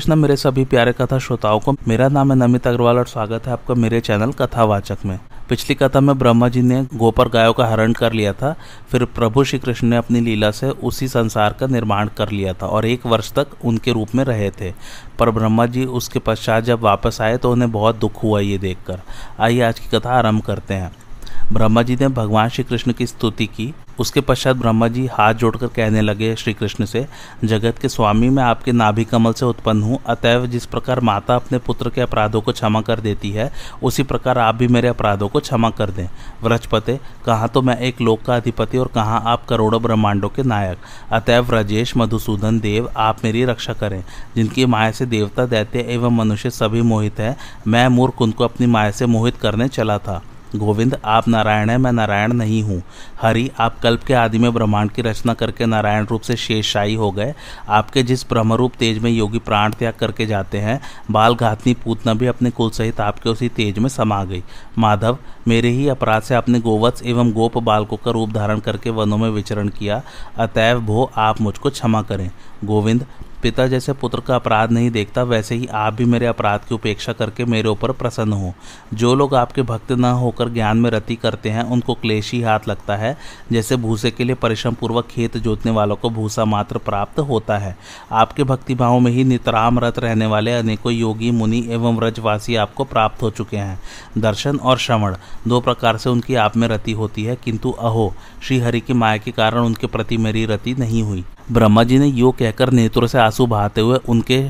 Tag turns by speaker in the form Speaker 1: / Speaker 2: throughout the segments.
Speaker 1: कृष्ण मेरे सभी प्यारे कथा श्रोताओं को मेरा नाम है नमित अग्रवाल और स्वागत है आपका मेरे चैनल कथावाचक में। पिछली कथा में ब्रह्मा जी ने गोपर गायों का हरण कर लिया था, फिर प्रभु श्री कृष्ण ने अपनी लीला से उसी संसार का निर्माण कर लिया था और एक वर्ष तक उनके रूप में रहे थे। पर ब्रह्मा जी उसके पश्चात जब वापस आए तो उन्हें बहुत दुख हुआ ये देखकर। आइए आज की कथा आरंभ करते हैं। ब्रह्मा जी ने भगवान श्री कृष्ण की स्तुति की उसके पश्चात ब्रह्मा जी हाथ जोड़कर कहने लगे श्री कृष्ण से, जगत के स्वामी, मैं आपके नाभि कमल से उत्पन्न हूँ। अतएव जिस प्रकार माता अपने पुत्र के अपराधों को क्षमा कर देती है, उसी प्रकार आप भी मेरे अपराधों को क्षमा कर दें। व्रजपते कहाँ तो मैं एक लोक का अधिपति और कहाँ आप करोड़ों ब्रह्मांडों के नायक। अतएव व्रजेश मधुसूदन, देव, आप मेरी रक्षा करें, जिनकी माया से देवता, दैत्य एवं मनुष्य सभी मोहित है। मैं मूर्ख उनको अपनी माया से मोहित करने चला था। गोविंद, आप नारायण है, मैं नारायण नहीं हूँ। हरि, आप कल्प के आदि में ब्रह्मांड की रचना करके नारायण रूप से शेषशाही हो गए। आपके जिस ब्रह्मरूप तेज में योगी प्राण त्याग करके जाते हैं, बाल घातनी पूतना भी अपने कुल सहित आपके उसी तेज में समा गई। माधव, मेरे ही अपराध से आपने गोवत्स एवं गोप बालकों का रूप धारण करके वनों में विचरण किया। अतएव भो, आप मुझको क्षमा करें। गोविंद पिता जैसे पुत्र का अपराध नहीं देखता, वैसे ही आप भी मेरे अपराध की उपेक्षा करके मेरे ऊपर प्रसन्न हो। जो लोग आपके भक्त न होकर ज्ञान में रति करते हैं, उनको क्लेशी हाथ लगता है। जैसे भूसे के लिए परिश्रम पूर्वक खेत जोतने वालों को भूसा मात्र प्राप्त होता है। आपके भक्ति भाव में ही नितराम रत रहने वाले अनेकों योगी, मुनि एवं व्रजवासी आपको प्राप्त हो चुके हैं। दर्शन और श्रवण, दो प्रकार से उनकी आप में रति होती है, किंतु अहो, श्रीहरि की माया के कारण उनके प्रति मेरी रति नहीं हुई। ब्रह्मा जी ने यो कहकर नेत्रों से आँसू बहाते हुए उनके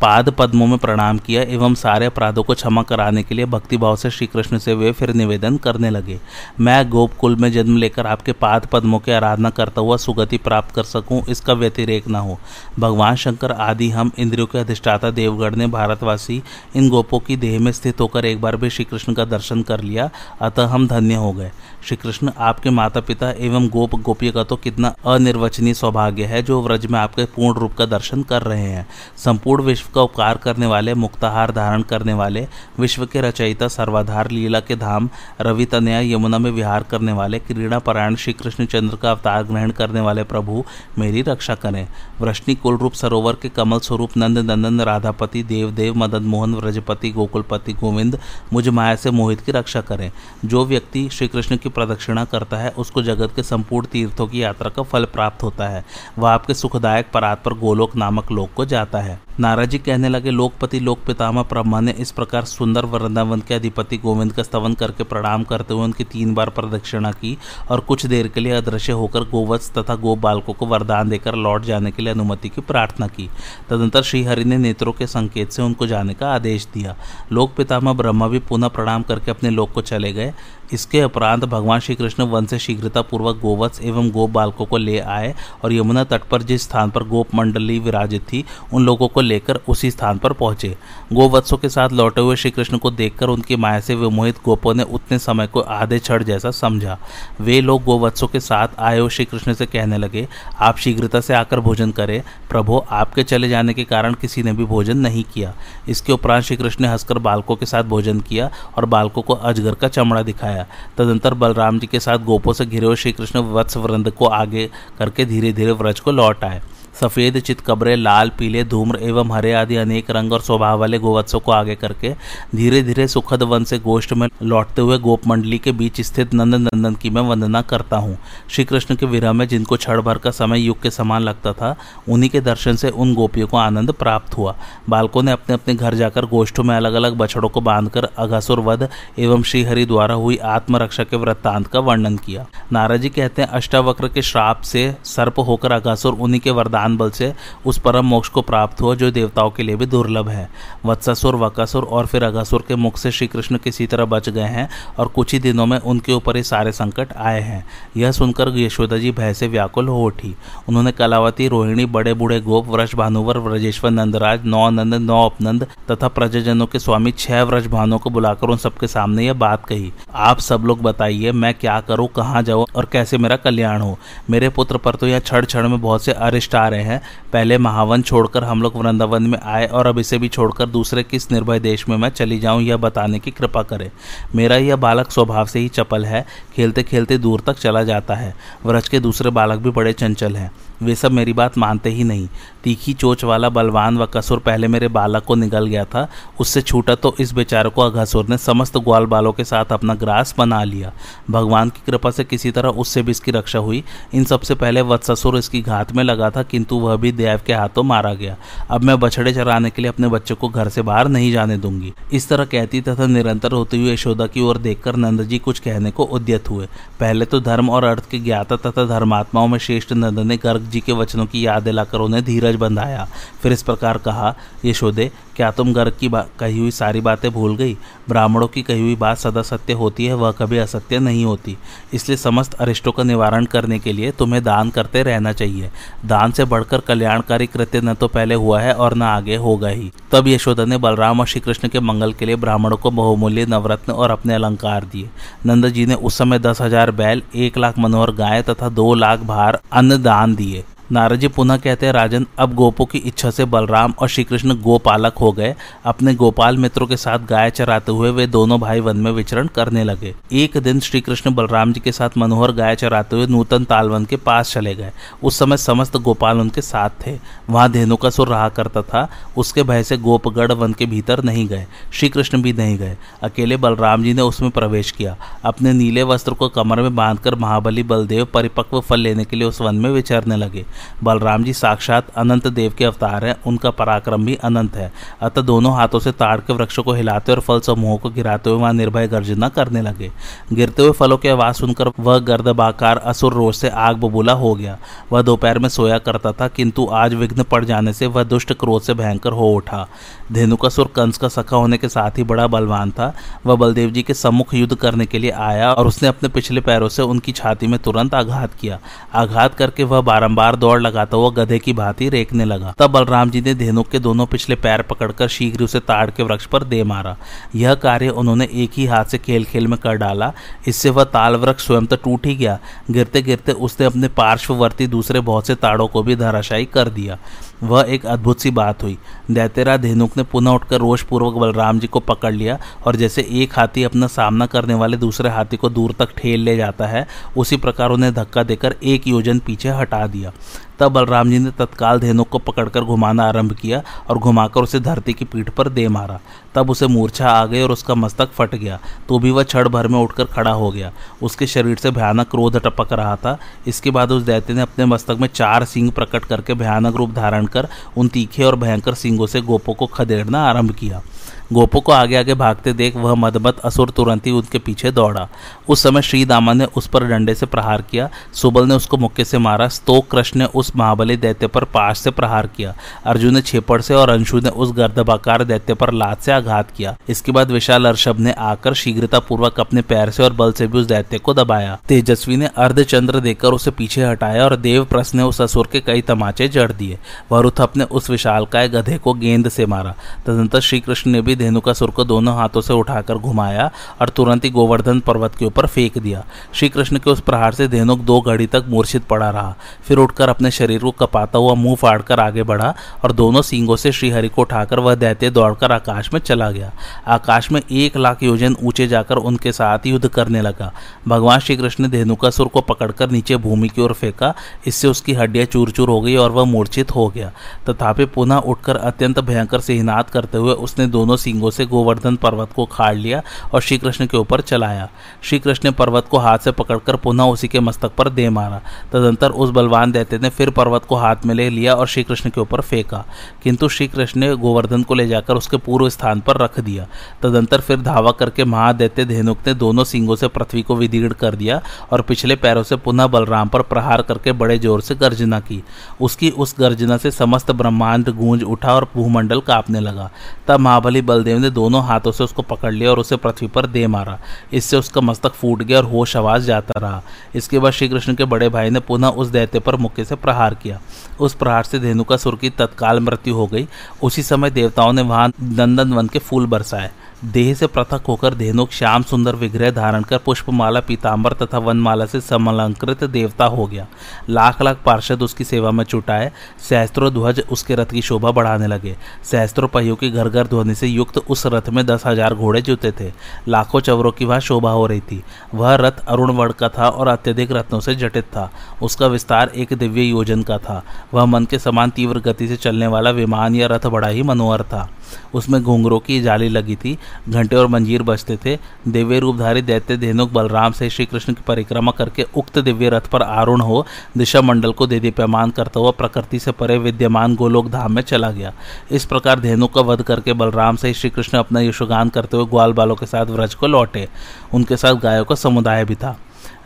Speaker 1: पाद पद्मों में प्रणाम किया एवं सारे अपराधों को क्षमा कराने के लिए भक्तिभाव से श्री कृष्ण से वे फिर निवेदन करने लगे। मैं गोपकुल में जन्म लेकर आपके पाद पद्मों की आराधना करता हुआ सुगति प्राप्त कर सकूँ, इसका व्यतिरेक न हो। भगवान शंकर आदि हम इंद्रियों के अधिष्ठाता देवगढ़ ने भारतवासी इन गोपों की देह में स्थित होकर एक बार भी श्री कृष्ण का दर्शन कर लिया, अतः हम धन्य हो गए। श्री कृष्ण आपके माता पिता एवं गोप गोपियों का तो कितना अनिर्वचनीय सौभाग्य है जो व्रज में आपके पूर्ण रूप का दर्शन कर रहे हैं। संपूर्ण विश्व का उपकार करने वाले, मुक्ताहार धारण करने वाले, विश्व के रचयिता सर्वाधार लीला के धाम रवि तनया यमुना में विहार करने वाले, क्रीड़ा परायण श्री कृष्ण चंद्र का अवतार ग्रहण करने वाले प्रभु, मेरी रक्षा करें। वृष्णि कुल रूप सरोवर के कमल स्वरूप नंद नंदन राधापति, देवदेव मदन मोहन व्रजपति, गोकुलपति गोविंद, मुझ माया से मोहित की रक्षा करें। जो व्यक्ति श्री कृष्ण की प्रदक्षिणा करता है, उसको जगत के संपूर्ण तीर्थों की यात्रा का फल प्राप्त होता है। वह आपके सुखदायक परात पर गोलोक नामक लोक को जाता है। नाराज़ कहने लगे, लोकपति लोक पितामह ब्रह्मा ने इस प्रकार सुंदर वृंदावन के अधिपति गोविंद का स्तवन करके प्रणाम करते हुए उनकी तीन बार प्रदक्षिणा की और कुछ देर के लिए अदृश्य होकर गोवत्स तथा गो बालकों को वरदान देकर लौट जाने के लिए अनुमति की प्रार्थना की। तदंतर श्रीहरि ने नेत्रों के संकेत से उनको जाने का आदेश दिया। लोक पितामह ब्रह्मा भी पुनः प्रणाम करके अपने लोक को चले गए। इसके उपरांत भगवान श्री कृष्ण वन से शीघ्रता पूर्वक गोवत्स एवं गोप बालकों को ले आए और यमुना तट पर जिस स्थान पर गोप मंडली विराजित थी, उन लोगों को लेकर उसी स्थान पर पहुँचे। गोवत्सों के साथ लौटे हुए श्री कृष्ण को देखकर उनकी माया से विमोहित गोपों ने उतने समय को आधे क्षण जैसा समझा। वे लोग गोवत्सों के साथ आए हुए श्री कृष्ण से कहने लगे, आप शीघ्रता से आकर भोजन करें। प्रभो, आपके चले जाने के कारण किसी ने भी भोजन नहीं किया। इसके उपरांत श्री कृष्ण ने हंसकर बालकों के साथ भोजन किया और बालकों को अजगर का चमड़ा दिखाया। दिखाया तदंतर बलराम जी के साथ गोपों से घिरे हुए श्री कृष्ण वत्स वृंद को आगे करके धीरे धीरे व्रज को लौट आए। सफ़ेद चितकबरे लाल, पीले, धूम्र एवं हरे आदि अनेक रंग और स्वभाव वाले गोवत्सों को आगे करके धीरे धीरे सुखद वन से गोष्ठ में लौटते हुए गोप मंडली के बीच स्थित नंद नंदन की मैं वंदना करता हूँ। श्री कृष्ण के विरह में जिनको क्षण भर का समय युग के समान लगता था, उन्हीं के दर्शन से उन गोपियों को आनंद प्राप्त हुआ। बालकों ने अपने अपने घर जाकर गोष्ठों में अलग अलग बछड़ों को बांधकर अघासुर वध एवं श्रीहरि द्वारा हुई आत्मरक्षा के वृत्तांत का वर्णन किया। नाराजी कहते हैं, अष्टावक्र के श्राप से सर्प होकर अघासुर उन्हीं के वरदान ज्ञान बल से उस परम मोक्ष को प्राप्त हुआ, जो देवताओं के लिए भी दुर्लभ है। वत्सासुर, वकासुर और फिर अगासुर के मुख से श्री कृष्ण किसी तरह बच गए हैं और कुछ ही दिनों में उनके ऊपर ये सारे संकट आए हैं। यह सुनकर यशोदा जी भय से व्याकुल हो उठी। उन्होंने कलावती, रोहिणी बड़े बूढ़े गोप व्रज भानुवर व्रजेश्वर, नंदराज, नौ नंद, नौ अपनंद तथा प्रजजनों के स्वामी छह व्रज भानुओं को बुलाकर उन सबके सामने यह बात कही, आप सब लोग बताइए, मैं क्या करूँ, कहाँ जाऊँ और कैसे मेरा कल्याण हो? मेरे पुत्र पर तो यह क्षण क्षण में बहुत से अरिष्ट आ रहे हैं। पहले महावन छोड़कर हम लोग वृंदावन में आए और अब इसे भी छोड़कर दूसरे किस निर्भय देश में मैं चली जाऊँ, यह बताने की कृपा करें। मेरा यह बालक स्वभाव से ही चपल है खेलते खेलते दूर तक चला जाता है। व्रज के दूसरे बालक भी बड़े चंचल हैं। वे सब मेरी बात मानते ही नहीं। तीखी चोच वाला, बलवान व कसुर पहले मेरे बालक को निगल गया था। उससे छूटा तो इस बेचारे को अघसुर ने समस्त ग्वाल बालों के साथ अपना ग्रास बना लिया। भगवान की कृपा से किसी तरह उससे भी इसकी रक्षा हुई। इन सबसे पहले वत्ससुर इसकी घात में लगा था, किंतु वह भी देव के हाथों मारा गया। अब मैं बछड़े चराने के लिए अपने बच्चे को घर से बाहर नहीं जाने दूँगी। इस तरह कहती तथा निरंतर होती हुई यशोदा की ओर देखकर नंद जी कुछ कहने को उद्यत हुए। पहले तो धर्म और अर्थ के ज्ञाता तथा धर्मात्माओं में श्रेष्ठ नंद ने गर्ग जी के वचनों की याद दिलाकर उन्हें धीरज बंधाया। फिर इस प्रकार कहा यशोदे क्या तुम गर्ग की कही हुई सारी बातें भूल गई? ब्राह्मणों की कही हुई बात सदा सत्य होती है, वह कभी असत्य नहीं होती। इसलिए समस्त अरिष्टों का निवारण करने के लिए तुम्हें दान करते रहना चाहिए। दान से बढ़कर कल्याणकारी कृत्य न तो पहले हुआ है और न आगे होगा ही। तब यशोदा ने बलराम और श्री कृष्ण के मंगल के लिए ब्राह्मणों को बहुमूल्य नवरत्न और अपने अलंकार दिए। नंद जी ने उस समय दस हज़ार बैल, एक लाख मनोहर गाय तथा दो लाख भार अन्न दान दिए। नारद जी पुनः कहते हैं, राजन, अब गोपों की इच्छा से बलराम और श्री कृष्ण गोपालक हो गए। अपने गोपाल मित्रों के साथ गाय चराते हुए वे दोनों भाई वन में विचरण करने लगे। एक दिन श्री कृष्ण बलराम जी के साथ मनोहर गाय चराते हुए नूतन तालवन के पास चले गए। उस समय समस्त गोपाल उनके साथ थे। वहाँ धेनु का सुर रहा करता था। उसके भय से गोपगढ़ वन के भीतर नहीं गए। श्री कृष्ण भी नहीं गए। अकेले बलराम जी ने उसमें प्रवेश किया। अपने नीले वस्त्र को कमर में बांधकर महाबली बलदेव परिपक्व फल लेने के लिए उस वन में विचरने लगे। बलराम जी, साक्षात अनंत देव के अवतार हैं, उनका पराक्रम भी अनंत है। अतः दोनों हाथों से ताड़ के वृक्षों को हिलाते और फल समूहों को गिराते हुए वहाँ निर्भय गर्जना करने लगे। गिरते हुए फलों की आवाज़ सुनकर वह गर्दबाकार असुर रोष से आग बबूला हो गया। वह दोपहर में सोया करता था, किंतु आज विघ्न पड़ जाने से वह दुष्ट क्रोध से भयंकर हो उठा। धेनुकासुर कंस का सखा होने के साथ ही बड़ा बलवान था। वह बलदेव जी के सम्मुख युद्ध करने के लिए आया और उसने अपने पिछले पैरों से उनकी छाती में तुरंत आघात किया। आघात करके वह बारंबार दौड़ लगाता हुआ गधे की भांति रेखने लगा। तब बलराम जी ने धेनुक के दोनों पिछले पैर पकड़कर शीघ्र उसे ताड़ के वृक्ष पर दे मारा। यह कार्य उन्होंने एक ही हाथ से खेल खेल में कर डाला। इससे वह ताल वृक्ष स्वयं तो टूट ही गया। गिरते गिरते उसने अपने पार्श्ववर्ती दूसरे बहुत से ताड़ों को भी धराशायी कर दिया। वह एक अद्भुत सी बात हुई। दैतेरा धेनुक ने पुनः उठकर रोषपूर्वक बलराम जी को पकड़ लिया और जैसे एक हाथी अपना सामना करने वाले दूसरे हाथी को दूर तक ठेल ले जाता है, उसी प्रकार उन्हें धक्का देकर एक योजन पीछे हटा दिया। तब बलराम जी ने तत्काल धेनुक को पकड़कर घुमाना आरंभ किया और घुमाकर उसे धरती की पीठ पर दे मारा। तब उसे मूर्छा आ गई और उसका मस्तक फट गया। तो भी वह क्षण भर में उठकर खड़ा हो गया। उसके शरीर से भयानक क्रोध टपक रहा था। इसके बाद उस दैत्य ने अपने मस्तक में चार सिंह प्रकट करके भयानक रूप धारण कर उन तीखे और भयंकर सिंगों से गोपों को खदेड़ना आरंभ किया। गोपो को आगे आगे भागते देख वह मदमत असुर तुरंत ही उनके पीछे दौड़ा। उस समय श्री दामन ने उस पर डंडे से प्रहार किया। सुबल ने उसको मुक्के से मारा। स्तोक कृष्ण ने उस महाबली दैत्य पर पाश से प्रहार किया। अर्जुन ने छेपड़ से और अंशु ने उस गर्दबाकार दैत्य पर लात से आघात किया। इसके बाद विशाल अर्षभ ने आकर शीघ्रता पूर्वक अपने पैर से और बल से भी उस दैत्य को दबाया। तेजस्वी ने अर्धचंद्र देकर उसे पीछे हटाया और देव प्रश्न ने उस असुर के कई तमाचे जड़ दिए। वरुथप ने उस विशालकाय गधे को गेंद से मारा। तदंतर श्री कृष्ण ने भी धेनुकासुर को दोनों हाथों से उठाकर घुमाया और तुरंत ही गोवर्धन पर्वत के ऊपर फेंक दिया। श्री कृष्ण के उस प्रहार से धेनुक दो घड़ी तक मूर्छित पड़ा रहा। फिर उठकर अपने शरीर को कपाता हुआ मुँह फाड़कर आगे बढ़ा और दोनों सींगों से श्रीहरि को उठाकर वह दैत्य दौड़कर आकाश में चला गया। आकाश में एक लाख योजन ऊँचे जाकर उनके साथ युद्ध करने लगा। भगवान श्री कृष्ण ने धेनुकासुर को पकड़कर नीचे भूमि की ओर फेंका। इससे उसकी हड्डियाँ चूर चूर हो गई और वह मूर्छित हो गया। तथापि पुनः उठकर अत्यंत भयंकर सिहनाद करते हुए उसने दोनों सिंगों से गोवर्धन पर्वत को खाड़ लिया और श्री कृष्ण के ऊपर चलाया। श्री कृष्ण ने पर्वत को हाथ से पकड़कर पुनः उसी के मस्तक पर दे मारा। तदंतर उस बलवान दैत्य ने फिर पर्वत को हाथ में ले लिया और श्री कृष्ण के ऊपर फेंका। किंतु श्री कृष्ण ने गोवर्धन को ले जाकर उसके पूर्व स्थान पर रख दिया। तदंतर फिर धावा करके महादैत्य धेनुक ने दोनों सिंगों से पृथ्वी को विदीर्ण कर दिया और पिछले पैरों से पुनः बलराम पर प्रहार करके बड़े ज़ोर से गर्जना की। उसकी उस गर्जना से समस्त ब्रह्मांड गूंज उठा और भूमंडल कांपने लगा। तब महाबली बलदेव ने दोनों हाथों से उसको पकड़ लिया और उसे पृथ्वी पर दे मारा। इससे उसका मस्तक फूट गया और होश आवाज़ जाता रहा। इसके बाद श्री कृष्ण के बड़े भाई ने पुनः उस दैत्य पर मुक्के से प्रहार किया। उस प्रहार से धेनुका सुर की तत्काल मृत्यु हो गई। उसी समय देवताओं ने वहाँ नंदन वन के फूल बरसाए। देह से पृथक होकर धेनुक श्याम सुंदर विग्रह धारण कर पुष्पमाला पीताम्बर तथा वनमाला से समलंकृत देवता हो गया। लाख लाख पार्षद उसकी सेवा में चुटाए सहस्त्रों ध्वज उसके रथ की शोभा बढ़ाने लगे। सहस्त्रों पहियों की घर घर ध्वनि से युक्त उस रथ में दस हज़ार घोड़े जुते थे। लाखों चवरों की वहाँ शोभा हो रही थी। वह रथ अरुण वर्ण का था और अत्यधिक रत्नों से जटित था। उसका विस्तार एक दिव्य योजन का था। वह मन के समान तीव्र गति से चलने वाला विमान या रथ बड़ा ही मनोहर था। उसमें घुंघरों की जाली लगी थी, घंटे और मंजीर बजते थे। दिव्य रूपधारी दैत्य धेनुक बलराम से श्री कृष्ण की परिक्रमा करके उक्त दिव्य रथ पर आरूढ़ हो दिशा मंडल को दे दीप्यमान करता हुआ प्रकृति से परे विद्यमान गोलोक धाम में चला गया। इस प्रकार धेनुक का वध करके बलराम से श्री कृष्ण अपना यशोगान करते हुए ग्वाल बालों के साथ व्रज को लौटे। उनके साथ गायों का समुदाय भी था।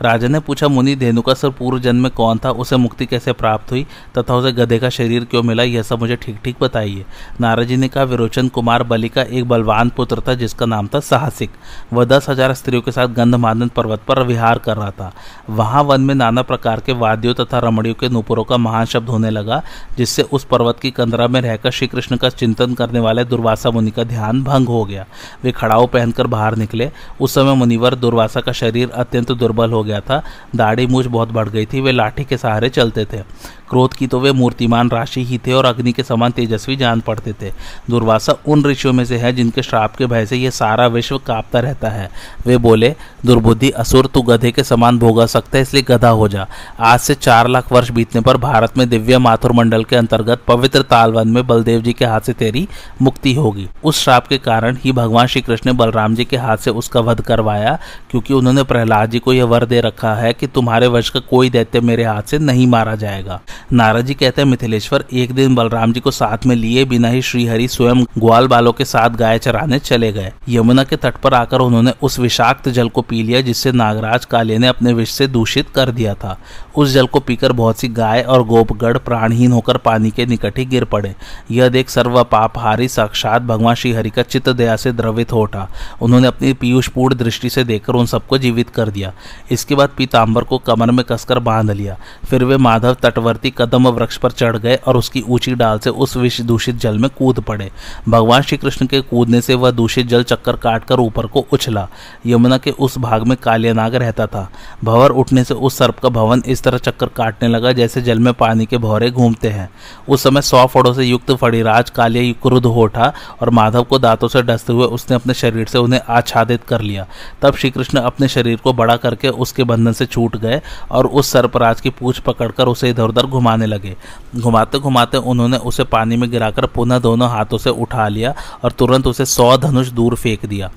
Speaker 1: राजा ने पूछा, मुनि, धेनुका सर पूर्व जन्म में कौन था? उसे मुक्ति कैसे प्राप्त हुई? तथा उसे गधे का शरीर क्यों मिला? यह सब मुझे ठीक ठीक बताइए। नारद जी ने कहा, विरोचन कुमार बलि का एक बलवान पुत्र था, जिसका नाम था साहसिक। वह दस हज़ार स्त्रियों के साथ गंधमादन पर्वत पर विहार कर रहा था। वहाँ वन में नाना प्रकार के वाद्यों तथा रमणियों के नुपुरों का महान शब्द होने लगा, जिससे उस पर्वत की कंदरा में रहकर श्री कृष्ण का चिंतन करने वाले दुर्वासा मुनि का ध्यान भंग हो गया। वे खड़ाऊ पहनकर बाहर निकले। उस समय मुनिवर दुर्वासा का शरीर अत्यंत दुर्बल हो गया था। दाढ़ी मूछ बहुत बढ़ गई थी। वे लाठी के सहारे चलते थे। क्रोध की तो वे मूर्तिमान राशि ही थे और अग्नि के समान तेजस्वी जान पड़ते थे। दुर्वासा उन ऋषियों में से है जिनके श्राप के भय से यह सारा विश्व कांपता रहता है। वे बोले, दुर्बुद्धि असुर, तू गधे के समान भोगा सकता है, इसलिए गधा हो जा। आज से चार लाख वर्ष बीतने पर भारत में दिव्य माथुर मंडल के अंतर्गत पवित्र तालवन में बलदेव जी के हाथ से तेरी मुक्ति होगी। उस श्राप के कारण ही भगवान श्री कृष्ण ने बलराम जी के हाथ से उसका वध करवाया, क्योंकि उन्होंने प्रहलाद जी को यह वर दे रखा है कि तुम्हारे वश का कोई दैत्य मेरे हाथ से नहीं मारा जाएगा। नारद जी कहते हैं मिथिलेश्वर, एक दिन बलराम जी को साथ में लिए बिना ही श्रीहरि स्वयं ग्वाल बालों के साथ गाय चराने चले गए। यमुना के तट पर आकर उन्होंने उस विषाक्त जल को पी लिया, जिससे नागराज काले ने अपने विष से दूषित कर दिया था। उस जल को पीकर बहुत सी गाय और गोपगढ़ प्राणहीन होकर पानी के निकट ही गिर पड़े। यह देख सर्व पापहारी साक्षात भगवान श्रीहरि का चित्त दया से द्रवित हो उठा। उन्होंने अपनी पीयूषपूर्ण दृष्टि से देखकर उन सबको जीवित कर दिया। इसके बाद पीताम्बर को कमर में कसकर बाँध लिया। फिर वे माधव तटवर्ती कदम वृक्ष पर चढ़ गए और उसकी ऊँची डाल से उस विष दूषित जल में कूद पड़े। भगवान श्री कृष्ण के कूदने से वह दूषित जल चक्कर काटकर ऊपर को उछला। यमुना के उस भाग में कालियानाग रहता था। भवर उठने से उस सर्प का भवन इस तरह चक्कर काटने लगा जैसे जल में पानी के भौरे घूमते हैं। उस समय सौ फड़ों से युक्त फड़ीराज कालिया क्रुद्ध हो उठा और माधव को दांतों से डसते हुए उसने अपने शरीर से उन्हें आच्छादित कर लिया। तब श्री कृष्ण अपने शरीर को बड़ा करके उसके बंधन से छूट गए और उस सर्पराज की पूछ पकड़कर उसे इधर उधर घुमाने लगे। घुमाते घुमाते उन्होंने उसे पानी में गिराकर पुनः दोनों हाथों से उठा लिया और तुरंत उसे सौ धनुष दूर फेंक दिया।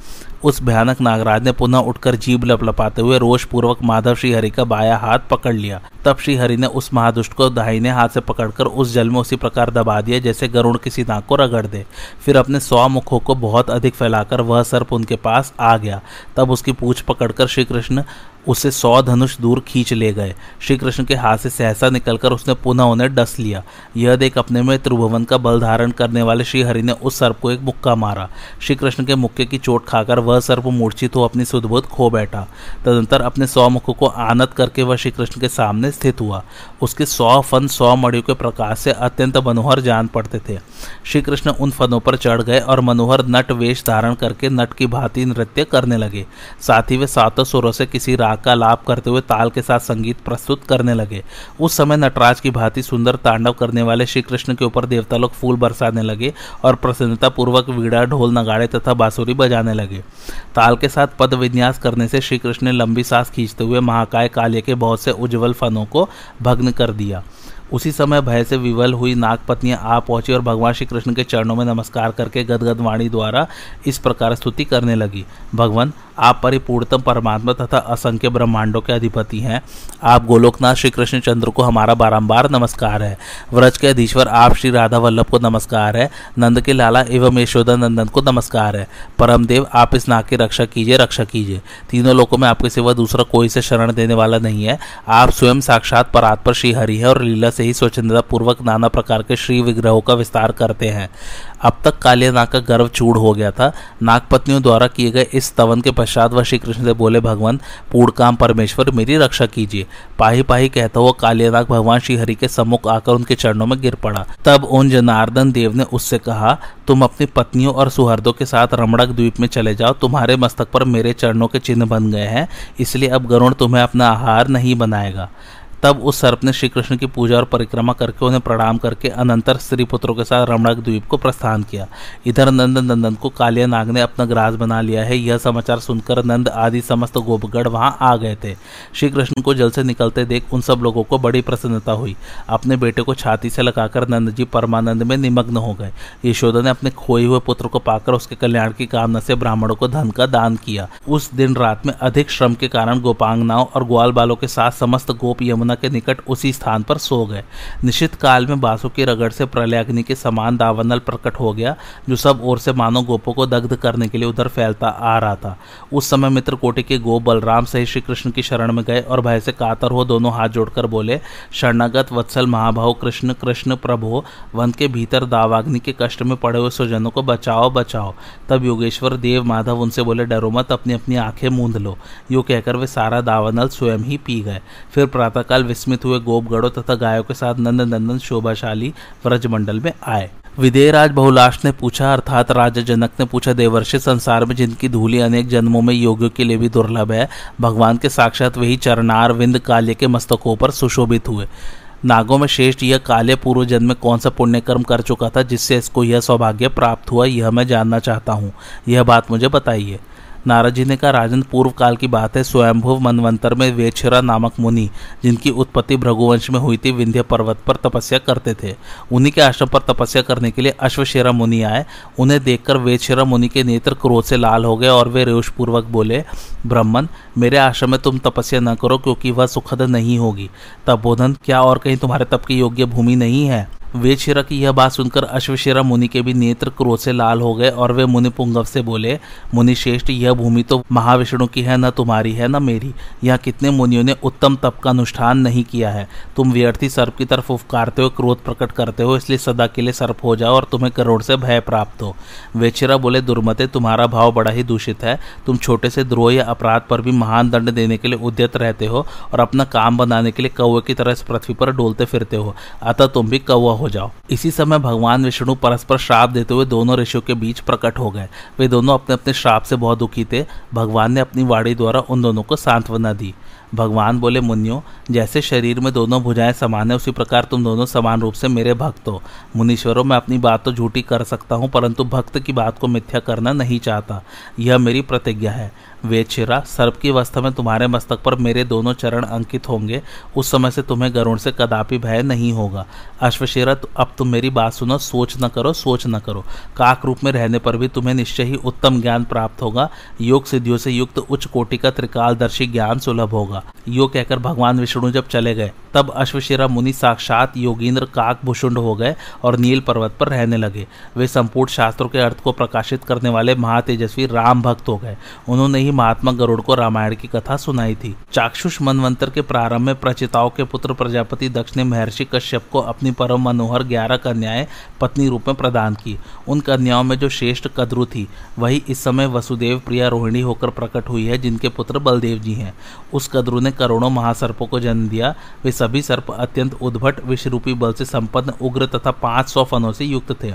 Speaker 1: उस भयानक नागराज ने पुनः उठकर जीभ लपलपाते हुए रोष पूर्वक माधव श्रीहरि का बाया हाथ पकड़ लिया। तब श्रीहरि ने उस महादुष्ट को दाहिने हाथ से पकड़कर उस जल में उसी प्रकार दबा दिया, जैसे गरुण किसी नाक को रगड़ दे। फिर अपने सौ मुखों को बहुत अधिक फैलाकर वह सर्प उनके पास आ गया। तब उसकी पूछ पकड़कर श्री कृष्ण उसे सौ धनुष दूर खींच ले गए। श्री कृष्ण के हाथ से सहसा निकलकर उसने पुनः उन्हें डस लिया। यह देख अपने में त्रिभुवन का बल धारण करने वाले श्री हरि ने उस सर्प को एक मुक्का मारा। श्री कृष्ण के मुक्के की चोट खाकर वह सर्प मूर्छित हो अपनी सुदबुद खो बैठा। तदंतर अपने सौ मुख को आनंद करके वह श्री कृष्ण के सामने स्थित हुआ। उसके सौ फन, सौ मड़ियों के प्रकाश से अत्यंत मनोहर जान पड़ते थे। श्री कृष्ण उन फनों पर चढ़ गए और मनोहर नट वेश धारण करके नट की भांति नृत्य करने लगे। साथ ही वे सातों सुरों से किसी राग का लाभ करते हुए ताल के साथ संगीत प्रस्तुत करने लगे। उस समय नटराज की भांति सुंदर तांडव करने वाले श्री कृष्ण के ऊपर देवता लोग फूल बरसाने लगे और प्रसन्नता पूर्वक वीड़ा, ढोल, नगाड़े तथा बांसुरी बजाने लगे। ताल के साथ पद विन्यास करने से श्री कृष्ण ने लंबी सांस खींचते हुए महाकाय काल्य के बहुत से उज्जवल फनों को भग्न कर दिया। उसी समय भय से विवल हुई नागपत्नियाँ आ पहुँची और भगवान श्री कृष्ण के चरणों में नमस्कार करके गदगद वाणी द्वारा इस प्रकार स्तुति करने लगी। भगवान आप परिपूर्णतम परमात्मा तथा असंख्य ब्रह्मांडों के अधिपति हैं। आप गोलोकनाथ श्री कृष्ण चंद्र को हमारा बारंबार नमस्कार है। व्रज के अधीश्वर आप श्री राधा वल्लभ को नमस्कार है। नंद के लाला एवं यशोदा नंदन को नमस्कार है। परमदेव, आप इस नाग की रक्षा कीजिए रक्षा कीजिए। तीनों लोगों में आपके सिवा दूसरा कोई से शरण देने वाला नहीं है। आप स्वयं साक्षात परात्पर श्री हरि है और लीला से ही स्वच्छंदता पूर्वक नाना प्रकार के श्री विग्रहों का विस्तार करते हैं। अब तक कालिया नाग का गर्व चूड़ हो गया था। नागपत्नियों द्वारा किए गए इस तवन के वह श्री कृष्ण से बोले, भगवान, पूर्णकाम परमेश्वर, मेरी रक्षा कीजिए। पाही पाही कहता हुआ कालियानाग भगवान श्री हरि के सम्मुख आकर उनके चरणों में गिर पड़ा। तब उन जनार्दन देव ने उससे कहा, तुम अपनी पत्नियों और सुहर्दों के साथ रमणक द्वीप में चले जाओ। तुम्हारे मस्तक पर मेरे चरणों के चिन्ह बन गए हैं, इसलिए अब गरुण तुम्हें अपना आहार नहीं बनाएगा। तब उस सर्प ने श्री कृष्ण की पूजा और परिक्रमा करके उन्हें प्रणाम करके अनंतर स्त्री पुत्रों के साथ रमणक द्वीप को प्रस्थान किया। इधर नंद नंदन को कालिया नाग ने अपना ग्रास बना लिया है। यह समाचार सुनकर नंद आदि समस्त गोपगढ़ वहाँ आ गए थे। श्री कृष्ण को जल से निकलते देख उन सब लोगों को बड़ी प्रसन्नता हुई। अपने बेटे को छाती से लगाकर नंद जी परमानंद में निमग्न हो गए। यशोदा ने अपने खोए हुए पुत्र को पाकर उसके कल्याण की कामना से ब्राह्मणों को धन का दान किया। उस दिन रात में अधिक श्रम के कारण गोपांगनाओं और ग्वाल बालों के साथ समस्त गोप यमुना यमुना के निकट उसी स्थान पर सो गए। निश्चित काल में बासु की रगड़ से प्रलयाग्नि के समान दावनल प्रकट हो गया, जो सब ओर से मानव गोपों को दग्ध करने के लिए उधर फैलता आ रहा था। उस समय मित्र कोटि के गोप बलराम सहित श्री कृष्ण की शरण में गए और भय से कातर हो दोनों हाथ जोड़कर बोले, शरणागत वत्सल महाभाव कृष्ण कृष्ण प्रभो, वन के भीतर दावाग्नि के कष्ट में पड़े हुए स्वजनों को बचाओ बचाओ। तब योगेश्वर देव माधव उनसे बोले, डरो मत अपनी अपनी आँखें मूंद लो। यो कहकर वे सारा दावानल स्वयं ही पी गए। फिर प्रातःकाल तत्काल विस्मित हुए गोपगढ़ों तथा गायों के साथ नंद नंदन शोभाशाली व्रजमंडल में आए। विदेयराज बहुलाश ने पूछा, अर्थात राजा जनक ने पूछा, देवर्षि संसार में जिनकी धूली अनेक जन्मों में योगियों के लिए भी दुर्लभ है, भगवान के साक्षात वही चरणार विंद काल्य के मस्तकों पर सुशोभित हुए। नागों में श्रेष्ठ यह काले पूर्व जन्म में कौन सा पुण्य कर्म कर चुका था, जिससे इसको यह सौभाग्य प्राप्त हुआ, यह मैं जानना चाहता हूँ। यह बात मुझे बताइए। नारद जी ने कहा राजन पूर्व काल की बात है। स्वयंभुव मनवंतर में वेक्षरा नामक मुनि, जिनकी उत्पत्ति भृगुवंश में हुई थी, विंध्य पर्वत पर तपस्या करते थे। उन्हीं के आश्रम पर तपस्या करने के लिए अश्वशेरा मुनि आए। उन्हें देखकर वेदशेरा मुनि के नेत्र क्रोध से लाल हो गए और वे पूर्वक बोले, ब्राह्मण, मेरे आश्रम में तुम तपस्या न करो, क्योंकि वह सुखद नहीं होगी। तब बोधन क्या और कहीं तुम्हारे तप की योग्य भूमि नहीं है? वेदशिरा की यह बात सुनकर अश्वशिरा मुनि के भी नेत्र क्रोध से लाल हो गए और वे मुनि पुंगव से बोले, मुनि श्रेष्ठ, यह भूमि तो महाविष्णु की है, न तुम्हारी है, न मेरी। यहाँ कितने मुनियों ने उत्तम तप का अनुष्ठान नहीं किया है। तुम व्यर्थी सर्प की तरफ़ उपकारते हो, क्रोध प्रकट करते हो, इसलिए सदा के लिए सर्प हो जाओ और तुम्हें करोड़ से भय प्राप्त हो। वेचिरा बोले, दुर्मते, तुम्हारा भाव बड़ा ही दूषित है। तुम छोटे से द्रोह या अपराध पर भी महान दंड देने के लिए उद्यत रहते हो और अपना काम बनाने के लिए कौए की तरह इस पृथ्वी पर डोलते फिरते हो। अतः तुम भी कौआ हो जाओ। इसी समय भगवान विष्णु परस्पर श्राप देते हुए दोनों ऋषियों के बीच प्रकट हो गए। वे दोनों अपने अपने श्राप से बहुत दुखी थे। भगवान ने अपनी वाणी द्वारा उन दोनों को सांत्वना दी। भगवान बोले, मुनियो, जैसे शरीर में दोनों भुजाएँ समान है, उसी प्रकार तुम दोनों समान रूप से मेरे भक्त हो। मुनीश्वरों, मैं अपनी बात तो झूठी कर सकता हूँ, परंतु भक्त की बात को मिथ्या करना नहीं चाहता। यह मेरी प्रतिज्ञा है। वेचिरा सर्प की अवस्था में तुम्हारे मस्तक पर मेरे दोनों चरण अंकित होंगे। उस समय से तुम्हें गरुण से कदापि भय नहीं होगा। अश्वशेरा अब तुम मेरी बात सुनो, सोच न करो, सोच न करो। काक रूप में रहने पर भी तुम्हें निश्चय ही उत्तम ज्ञान प्राप्त होगा। योग सिद्धियों से युक्त उच्च कोटि का त्रिकालदर्शी ज्ञान सुलभ होगा। यो कहकर भगवान विष्णु जब चले गए तब अश्वशिरा मुनि साक्षात योगींद्र काक भूषुंड हो गए और नील पर्वत पर रहने लगे। वे संपूर्ण शास्त्रों के अर्थ को प्रकाशित करने वाले महातेजस्वी राम भक्त हो गए। उन्होंने ही महात्मा गरुड़ को रामायण की कथा सुनाई थी। चाक्षुष मनवंतर के प्रारंभ में प्रचिताओं के पुत्र प्रजापति दक्ष ने महर्षि कश्यप को अपनी परम मनोहर ग्यारह कन्याएँ पत्नी रूप में प्रदान की। उन कन्याओं में जो श्रेष्ठ कद्रु थी, वही इस समय वसुदेव प्रिया रोहिणी होकर प्रकट हुई है, जिनके पुत्र बलदेव जी हैं। उस कद्रु ने करोड़ों महासर्पों को जन्म दिया। वे सभी सर्प अत्यंत उद्भट, विषरूपी बल से संपन्न, उग्र तथा पाँच सौ फनों से युक्त थे।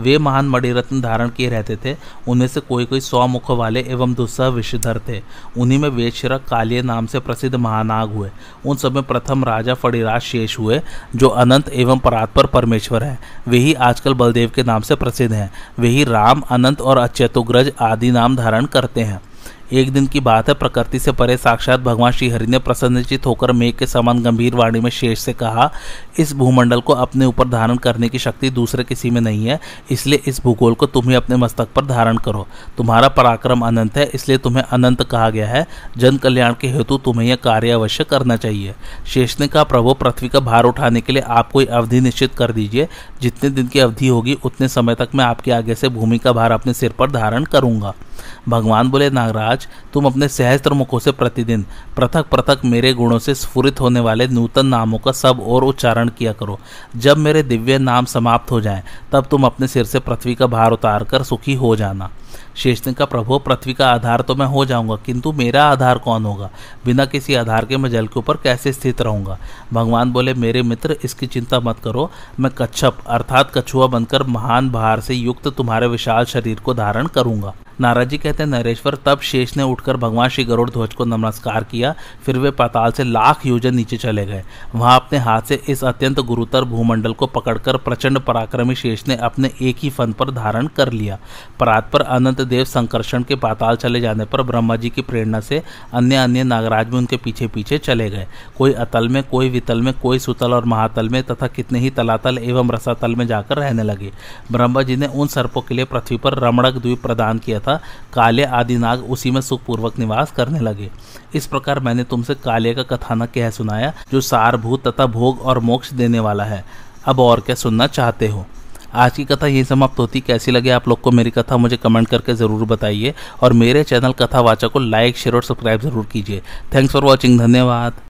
Speaker 1: वे महान मणिरत्न धारण किए रहते थे। उनमें से कोई कोई सौ मुख वाले एवं दुस्सह विषधर थे। उन्हीं में वेदशिरा कालिय नाम से प्रसिद्ध महानाग हुए। उन सब में प्रथम राजा फणिराज शेष हुए, जो अनंत एवं परात्पर परमेश्वर है। वे ही आजकल बलदेव के नाम से प्रसिद्ध हैं। वे ही राम, अनंत और अच्युतुग्रज आदि नाम धारण करते हैं। एक दिन की बात है। प्रकृति से परे साक्षात भगवान श्रीहरि ने प्रसन्नचित होकर मेघ के समान गंभीर वाणी में शेष से कहा, इस भूमंडल को अपने ऊपर धारण करने की शक्ति दूसरे किसी में नहीं है, इसलिए इस भूगोल को तुम्हें अपने मस्तक पर धारण करो। तुम्हारा पराक्रम अनंत है, इसलिए तुम्हें अनंत कहा गया है। जन कल्याण के हेतु तुम्हें यह कार्य अवश्य करना चाहिए। शेष ने कहा, प्रभु, पृथ्वी का भार उठाने के लिए आप कोई अवधि निश्चित कर दीजिए। जितने दिन की अवधि होगी, उतने समय तक मैं आपके आगे से भूमि का भार अपने सिर पर धारण करूँगा। भगवान बोले, नागराज, तुम अपने सहस्त्र मुखों से प्रतिदिन पृथक पृथक मेरे गुणों से स्फुरित होने वाले नूतन नामों का सब और उच्चारण किया करो। जब मेरे दिव्य नाम समाप्त हो जाएँ, तब तुम अपने सिर से पृथ्वी का भार उतार कर सुखी हो जाना। शेषनाग का प्रभु, पृथ्वी का आधार तो मैं हो जाऊँगा, किंतु मेरा आधार कौन होगा? बिना किसी आधार के मैं जल के ऊपर कैसे स्थित रहूँगा? भगवान बोले, मेरे मित्र, इसकी चिंता मत करो। मैं कच्छप, अर्थात कछुआ बनकर महान भार से युक्त तुम्हारे विशाल शरीर को धारण करूँगा। नाराज़ कहते हैं नरेश्वर, तब शेष ने उठकर भगवान श्री गरुड़ ध्वज को नमस्कार किया, फिर वे पाताल से लाख योजन नीचे चले गए। वहाँ अपने हाथ से इस अत्यंत गुरुतर भूमंडल को पकड़कर प्रचंड पराक्रमी शेष ने अपने एक ही फन पर धारण कर लिया। परात पर अनंत देव संकर्षण के पाताल चले जाने पर ब्रह्मा जी की प्रेरणा से अन्य अन्य नागराज भी उनके पीछे पीछे चले गए। कोई अतल में, कोई वितल में, कोई सुतल और महातल में तथा कितने ही तलातल एवं रसातल में जाकर रहने लगे। ब्रह्मा जी ने उन सर्पों के लिए पृथ्वी पर रमणक द्वीप प्रदान किया था था, काले आदि नाग उसी में सुखपूर्वक निवास करने लगे। इस प्रकार मैंने तुमसे काले का कथानक कह सुनाया, जो सारभूत तथा भोग और मोक्ष देने वाला है। अब और क्या सुनना चाहते हो? आज की कथा यही समाप्त होती। कैसी लगे आप लोग को मेरी कथा, मुझे कमेंट करके ज़रूर बताइए। और मेरे चैनल कथावाचा को लाइक, शेयर और सब्सक्राइब ज़रूर कीजिए। थैंक्स फॉर वॉचिंग, धन्यवाद।